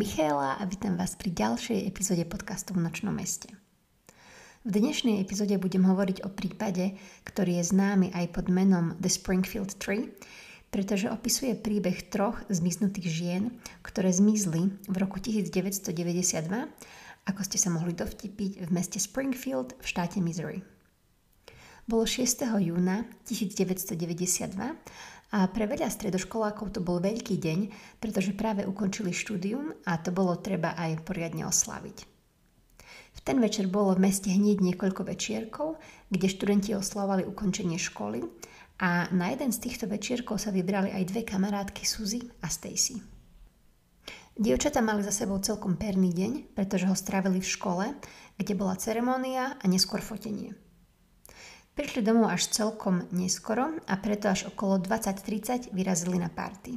Michaela a vítam vás pri ďalšej epizóde podcastu v Nočnom meste. V dnešnej epizóde budem hovoriť o prípade, ktorý je známy aj pod menom The Springfield Tree, pretože opisuje príbeh troch zmiznutých žien, ktoré zmizli v roku 1992, ako ste sa mohli dovtipiť v meste Springfield v štáte Missouri. Bolo 6. júna 1992 a pre veľa stredoškolákov to bol veľký deň, pretože práve ukončili štúdium a to bolo treba aj poriadne oslaviť. V ten večer bolo v meste hneď niekoľko večierkov, kde študenti oslavovali ukončenie školy a na jeden z týchto večierkov sa vybrali aj dve kamarátky Suzy a Stacy. Dievčatá mali za sebou celkom perný deň, pretože ho strávili v škole, kde bola ceremónia a neskôr fotenie. Prišli domov až celkom neskoro a preto až okolo 20.30 vyrazili na party.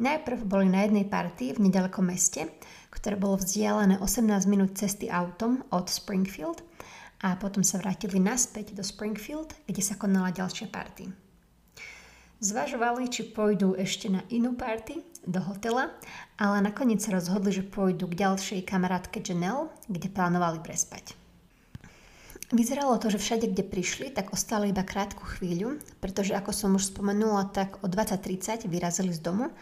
Najprv boli na jednej party v nedalekom meste, ktoré bolo vzdialené 18 minút cesty autom od Springfield a potom sa vrátili naspäť do Springfield, kde sa konala ďalšia party. Zvažovali, či pôjdu ešte na inú party do hotela, ale nakoniec sa rozhodli, že pôjdu k ďalšej kamarátke Janelle, kde plánovali prespať. Vyzeralo to, že všade, kde prišli, tak ostali iba krátku chvíľu, pretože ako som už spomenula, tak o 20.30 vyrazili z domu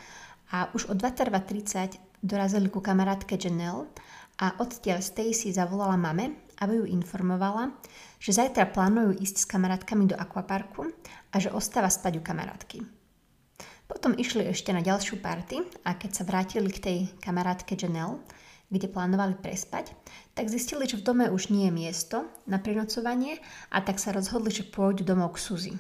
a už o 22.30 dorazili ku kamarátke Janelle a odtiaľ Stacy zavolala mame, aby ju informovala, že zajtra plánujú ísť s kamarátkami do akvaparku a že ostáva spať u kamarátky. Potom išli ešte na ďalšiu party a keď sa vrátili k tej kamarátke Janelle, kde plánovali prespať, tak zistili, že v dome už nie je miesto na prenocovanie a tak sa rozhodli, že pôjdu domov k Suzy.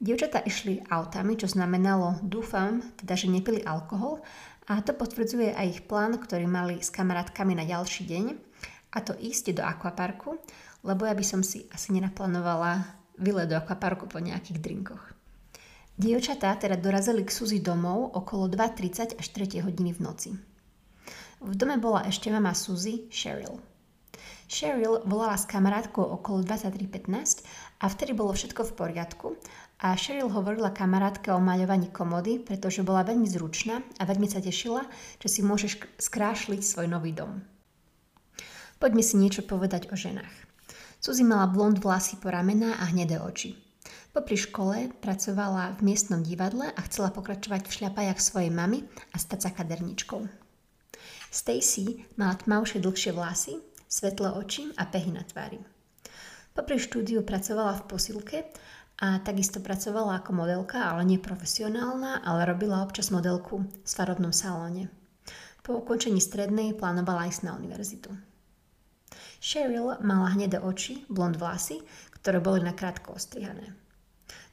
Dievčatá išli autami, čo znamenalo, dúfam, teda, že nepili alkohol a to potvrdzuje aj ich plán, ktorý mali s kamarátkami na ďalší deň a to ísť do akvaparku, lebo ja by som si asi nenaplánovala vylet do akvaparku po nejakých drinkoch. Dievčatá teda dorazili k Suzy domov okolo 2.30 až 3 hodiny v noci. V dome bola ešte mama Suzy, Cheryl. Cheryl volala s kamarátkou okolo 23.15 a vtedy bolo všetko v poriadku a Cheryl hovorila kamarátke o maľovaní komody, pretože bola veľmi zručná a veľmi sa tešila, že si môžeš skrášliť svoj nový dom. Poďme si niečo povedať o ženách. Suzy mala blond vlasy po ramená a hnedé oči. Popri škole pracovala v miestnom divadle a chcela pokračovať v šľapajach svojej mamy a stať sa kaderničkou. Stacy mala tmavšie dlhšie vlasy, svetlé oči a pehy na tvári. Popri štúdiu pracovala v posilke a takisto pracovala ako modelka, ale nie profesionálna, ale robila občas modelku v svarobnom salóne. Po ukončení strednej plánovala ísť na univerzitu. Cheryl mala hnedé oči, blond vlasy, ktoré boli nakrátko ostrihané.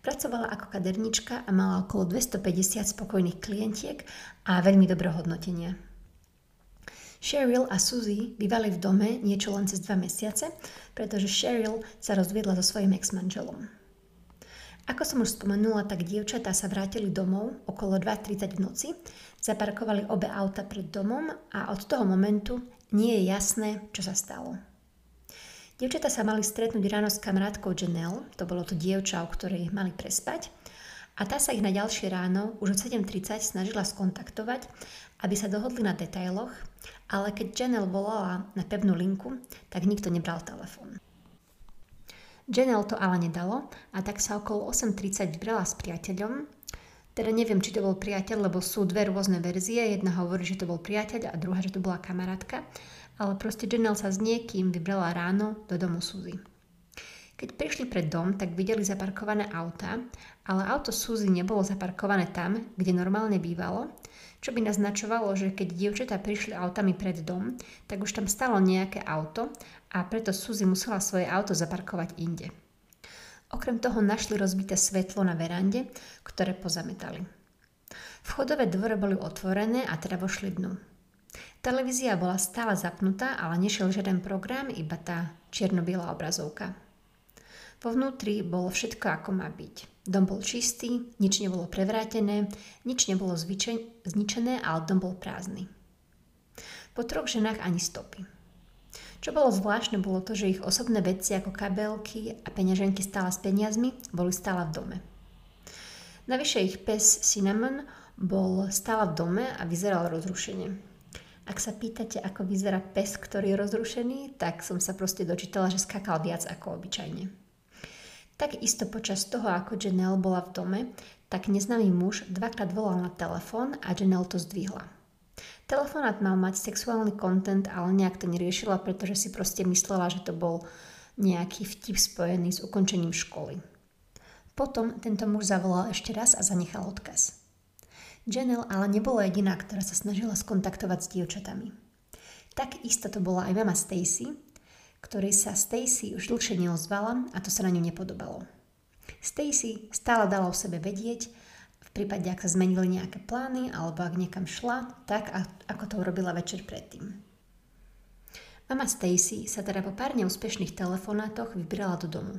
Pracovala ako kadernička a mala okolo 250 spokojných klientiek a veľmi dobré hodnotenia. Cheryl a Suzy bývali v dome niečo len cez dva mesiace, pretože Cheryl sa rozviedla so svojím ex-manželom. Ako som už spomenula, tak dievčatá sa vrátili domov okolo 2.30 v noci, zaparkovali obe auta pred domom a od toho momentu nie je jasné, čo sa stalo. Dievčatá sa mali stretnúť ráno s kamarátkou Janelle, to bolo to dievča, o ktorej mali prespať, a tá sa ich na ďalšie ráno už od 7.30 snažila skontaktovať, aby sa dohodli na detailoch, ale keď Janelle volala na pevnú linku, tak nikto nebral telefón. Janelle to ale nedalo a tak sa okolo 8.30 vybrala s priateľom. Teda neviem, či to bol priateľ, lebo sú dve rôzne verzie. Jedna hovorí, že to bol priateľ a druhá, že to bola kamarátka. Ale proste Janelle sa s niekým vybrala ráno do domu Suzy. Keď prišli pred dom, tak videli zaparkované auta, ale auto Suzy nebolo zaparkované tam, kde normálne bývalo, čo by naznačovalo, že keď dievčatá prišli autami pred dom, tak už tam stalo nejaké auto a preto Suzy musela svoje auto zaparkovať inde. Okrem toho našli rozbité svetlo na verande, ktoré pozametali. Vchodové dvore boli otvorené a teda vošli dnu. Televízia bola stále zapnutá, ale nešiel žiaden program, iba tá čierno-biela obrazovka. Vo vnútri bolo všetko ako má byť. Dom bol čistý, nič nebolo prevrátené, nič nebolo zvyčen- zničené, ale dom bol prázdny. Po troch ženách ani stopy. Čo bolo zvláštne, bolo to, že ich osobné veci ako kabelky a peňaženky stále s peniazmi boli stále v dome. Navyše ich pes Cinnamon bol stále v dome a vyzeral rozrušene. Ak sa pýtate, ako vyzerá pes, ktorý je rozrušený, tak som sa proste dočítala, že skakal viac ako obyčajne. Takisto počas toho, ako Janelle bola v dome, tak neznámy muž dvakrát volal na telefón a Janelle to zdvihla. Telefonát mal mať sexuálny kontent, ale nejak to neriešila, pretože si proste myslela, že to bol nejaký vtip spojený s ukončením školy. Potom tento muž zavolal ešte raz a zanechal odkaz. Janelle ale nebola jediná, ktorá sa snažila skontaktovať s dievčatami. Tak isto to bola aj mama Stacy, ktorej sa Stacy už dlhšie neozvala a to sa na ňu nepodobalo. Stacy stále dala o sebe vedieť, v prípade, ak sa zmenili nejaké plány alebo ak niekam šla, tak ako to urobila večer predtým. Mama Stacy sa teda po pár neúspešných telefonátoch vybrala do domu.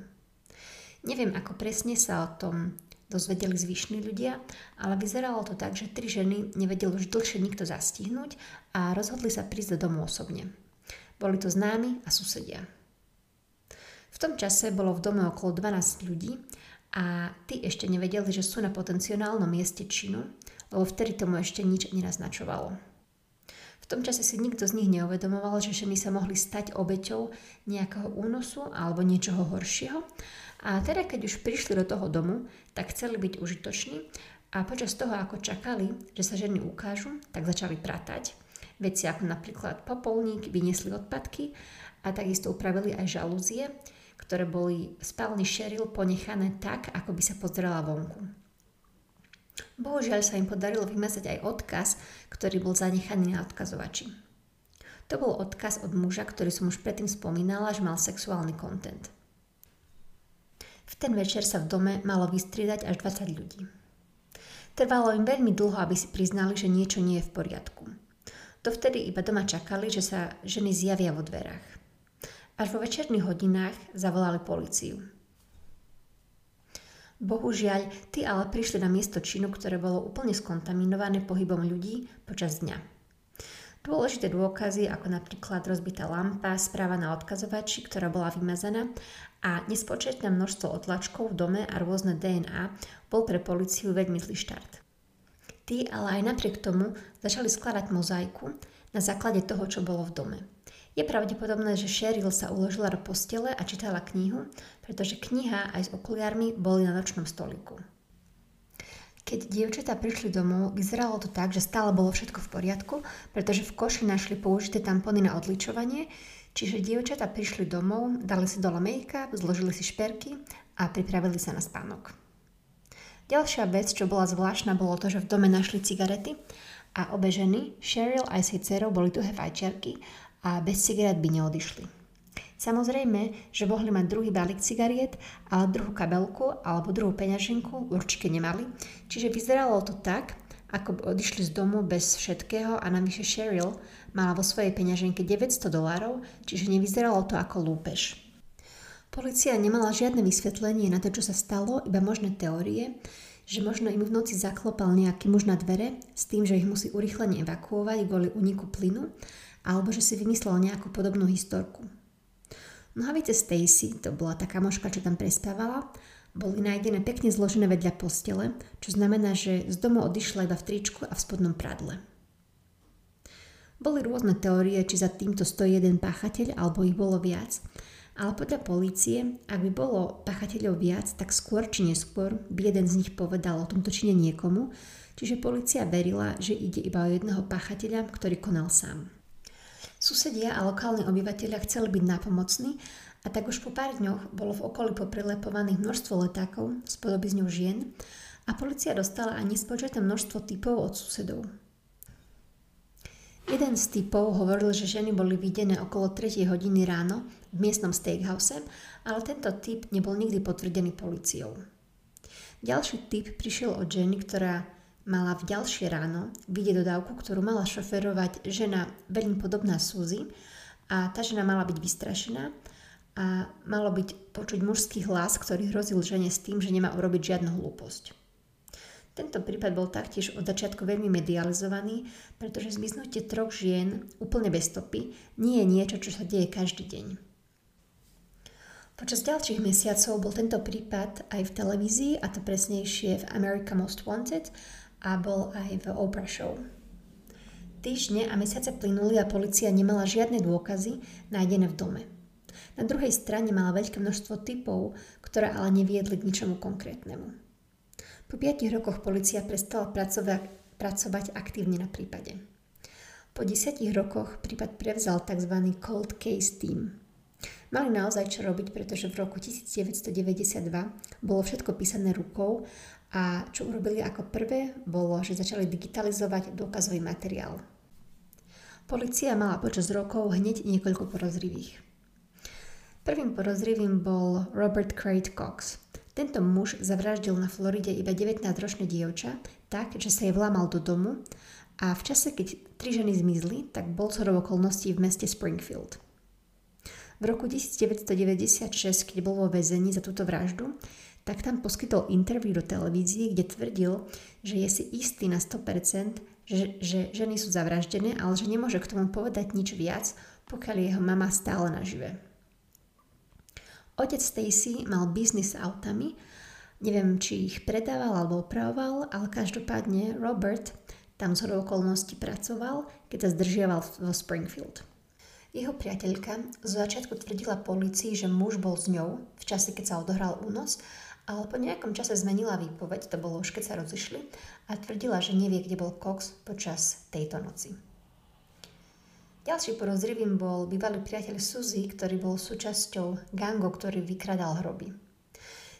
Neviem, ako presne sa o tom dozvedeli zvyšní ľudia, ale vyzeralo to tak, že tri ženy nevedeli už dlhšie nikto zastihnúť a rozhodli sa prísť do domu osobne. Boli to známi a susedia. V tom čase bolo v dome okolo 12 ľudí a tí ešte nevedeli, že sú na potenciálnom mieste činu, lebo vtedy tomu ešte nič nenaznačovalo. V tom čase si nikto z nich neuvedomoval, že ženy sa mohli stať obeťou nejakého únosu alebo niečoho horšieho a teda keď už prišli do toho domu, tak chceli byť užitoční a počas toho, ako čakali, že sa ženy ukážu, tak začali pratať. Veci ako napríklad popolník, vyniesli odpadky a takisto upravili aj žalúzie, ktoré boli v spálni Sheryl ponechané tak, ako by sa pozerala vonku. Bohužiaľ sa im podarilo vymazať aj odkaz, ktorý bol zanechaný na odkazovači. To bol odkaz od muža, ktorý som už predtým spomínala, že mal sexuálny kontent. V ten večer sa v dome malo vystriedať až 20 ľudí. Trvalo im veľmi dlho, aby si priznali, že niečo nie je v poriadku. Dovtedy iba doma čakali, že sa ženy zjavia vo dverách. Až vo večerných hodinách zavolali policiu. Bohužiaľ, tí ale prišli na miesto činu, ktoré bolo úplne skontaminované pohybom ľudí počas dňa. Dôležité dôkazy, ako napríklad rozbitá lampa, správa na odkazovači, ktorá bola vymazaná a nespočetné množstvo otlačkov v dome a rôzne DNA bol pre policiu veľmi zlý štart. Tí ale aj napriek tomu začali skladať mozaiku na základe toho, čo bolo v dome. Je pravdepodobné, že Sheryl sa uložila do postele a čítala knihu, pretože kniha aj s okuliarmi boli na nočnom stoliku. Keď dievčatá prišli domov, vyzeralo to tak, že stále bolo všetko v poriadku, pretože v koši našli použité tampony na odličovanie, Čiže dievčatá prišli domov, dali si dole make-up, zložili si šperky a pripravili sa na spánok. Ďalšia vec, čo bola zvláštna, bolo to, že v dome našli cigarety a obe ženy, Cheryl aj s jej dcerou, boli tuhé fajčiarky a bez cigaret by neodišli. Samozrejme, že mohli mať druhý balík cigariet, ale druhú kabelku alebo druhú peňaženku určite nemali, čiže vyzeralo to tak, ako by odišli z domu bez všetkého a navyše Cheryl mala vo svojej peňaženke 900 dolárov, čiže nevyzeralo to ako lúpež. Polícia nemala žiadne vysvetlenie na to, čo sa stalo, iba možné teórie, že možno im v noci zaklopal nejaký muž na dvere s tým, že ich musí urychlene evakuovať kvôli uniku plynu, alebo že si vymyslel nejakú podobnú historku. Nohavice Stacy, to bola tá kamoška, čo tam prespávala, boli nájdené pekne zložené vedľa postele, čo znamená, že z domu odišla iba v tričku a v spodnom pradle. Boli rôzne teórie, či za týmto stojí jeden páchateľ alebo ich bolo viac, ale podľa polície, ak by bolo páchateľov viac, tak skôr či neskôr by jeden z nich povedal o tomto čine niekomu, čiže policia verila, že ide iba o jedného páchateľa, ktorý konal sám. Susedia a lokálni obyvateľia chceli byť nápomocní a tak už po pár dňoch bolo v okolí poprilepovaných množstvo letákov s podobizňou žien a policia dostala aj nespočetné množstvo typov od susedov. Jeden z typov hovoril, že ženy boli videné okolo 3 hodiny ráno v miestnom steakhouse, ale tento typ nebol nikdy potvrdený policiou. Ďalší typ prišiel od ženy, ktorá mala v ďalšie ráno vidieť dodávku, ktorú mala šoferovať žena veľmi podobná Suzy a tá žena mala byť vystrašená a malo byť počuť mužský hlas, ktorý hrozil žene s tým, že nemá urobiť žiadnu hlúposť. Tento prípad bol taktiež od začiatku veľmi medializovaný, pretože zmiznutie troch žien úplne bez stopy nie je niečo, čo sa deje každý deň. Počas ďalších mesiacov bol tento prípad aj v televízii, a to presnejšie v America Most Wanted, a bol aj v Oprah Show. Týždne a mesiace plynuli a policia nemala žiadne dôkazy nájdené v dome. Na druhej strane mala veľké množstvo typov, ktoré ale neviedli k ničomu konkrétnemu. Po 5 rokoch policia prestala pracovať, pracovať aktívne na prípade. Po 10 rokoch prípad prevzal tzv. cold case team. Mali naozaj čo robiť, pretože v roku 1992 bolo všetko písané rukou a čo urobili ako prvé, bolo, že začali digitalizovať dôkazový materiál. Polícia mala počas rokov hneď niekoľko porozrivých. Prvým porozrivým bol Robert Craig Cox. Tento muž zavraždil na Floride iba 19-ročné dievča tak, že sa jej vlamal do domu a v čase, keď tri ženy zmizli, tak bol zhodou okolností v meste Springfield. V roku 1996, keď bol vo väzení za túto vraždu, tak tam poskytol interview do televízie, kde tvrdil, že je si istý na 100%, že, že ženy sú zavraždené, ale že nemôže k tomu povedať nič viac, pokiaľ jeho mama stále nažive. Otec Stacy mal biznis s autami, neviem, či ich predával alebo opravoval, ale každopádne Robert tam z okolností pracoval, keď sa zdržiaval vo Springfield. Jeho priateľka z začiatku tvrdila policii, že muž bol s ňou v čase, keď sa odohral únos ale po nejakom čase zmenila výpoveď, to bolo už keď sa rozišli, a tvrdila, že nevie, kde bol Cox počas tejto noci. Ďalší porozrivým bol bývalý priateľ Suzy, ktorý bol súčasťou gangu, ktorý vykradal hroby.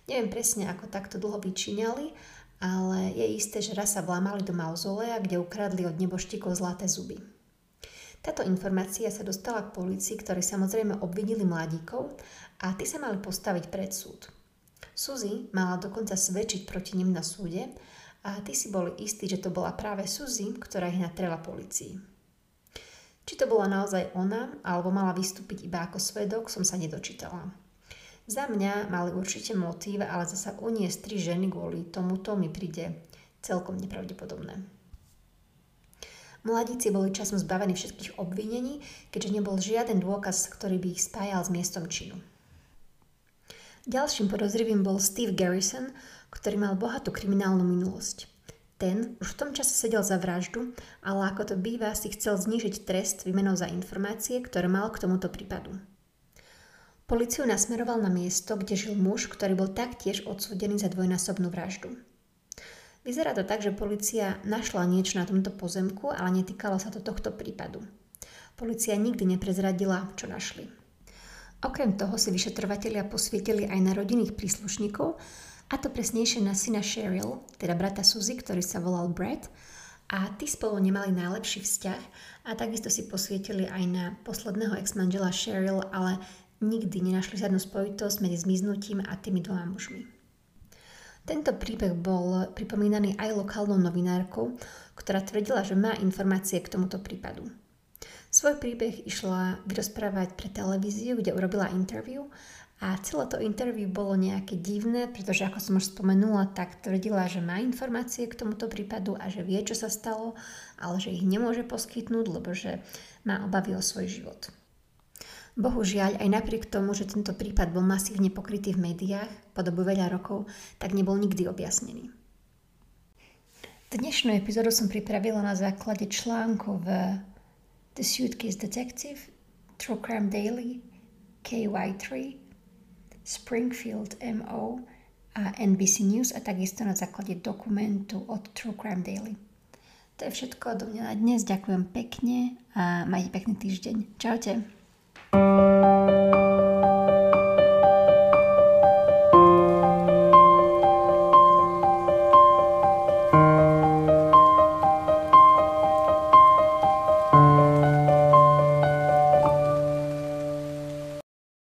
Neviem presne, ako takto dlho vyčíňali, ale je isté, že raz sa vlámali do mauzolea, kde ukradli od neboštíkov zlaté zuby. Táto informácia sa dostala k policii, ktorí samozrejme obvinili mladíkov a tí sa mali postaviť pred súd. Suzy mala dokonca svedčiť proti nim na súde a ty si boli istí, že to bola práve Suzy, ktorá ich natrela policii. Či to bola naozaj ona, alebo mala vystúpiť iba ako svedok, som sa nedočítala. Za mňa mali určite motív, ale zasa uniesť tri ženy kvôli tomuto mi príde celkom nepravdepodobné. Mladíci boli časom zbavení všetkých obvinení, keďže nebol žiaden dôkaz, ktorý by ich spájal s miestom činu. Ďalším podozrivým bol Steve Garrison, ktorý mal bohatú kriminálnu minulosť. Ten už v tom čase sedel za vraždu, ale ako to býva, si chcel znížiť trest výmenou za informácie, ktoré mal k tomuto prípadu. Policiu nasmeroval na miesto, kde žil muž, ktorý bol taktiež odsúdený za dvojnásobnú vraždu. Vyzerá to tak, že policia našla niečo na tomto pozemku, ale netýkalo sa to tohto prípadu. Polícia nikdy neprezradila, čo našli. Okrem toho si vyšetrovatelia posvietili aj na rodinných príslušníkov, a to presnejšie na syna Cheryl, teda brata Suzy, ktorý sa volal Brad, a tí spolu nemali najlepší vzťah a takisto si posvietili aj na posledného ex-manžela Cheryl, ale nikdy nenašli žiadnu spojitosť medzi zmiznutím a tými dvoma mužmi. Tento príbeh bol pripomínaný aj lokálnou novinárkou, ktorá tvrdila, že má informácie k tomuto prípadu. Svoj príbeh išla vyrozprávať pre televíziu, kde urobila interview a celé to interview bolo nejaké divné, pretože ako som už spomenula, tak tvrdila, že má informácie k tomuto prípadu a že vie, čo sa stalo, ale že ich nemôže poskytnúť, lebo že má obavy o svoj život. Bohužiaľ, aj napriek tomu, že tento prípad bol masívne pokrytý v médiách po dobu veľa rokov, tak nebol nikdy objasnený. Dnešnú epizódu som pripravila na základe článku v The Suitcase Detective, True Crime Daily, KY3, Springfield MO a NBC News a takisto na základe dokumentu od True Crime Daily. To je všetko do mňa na dnes. Ďakujem pekne a majte pekný týždeň. Čaute. thank you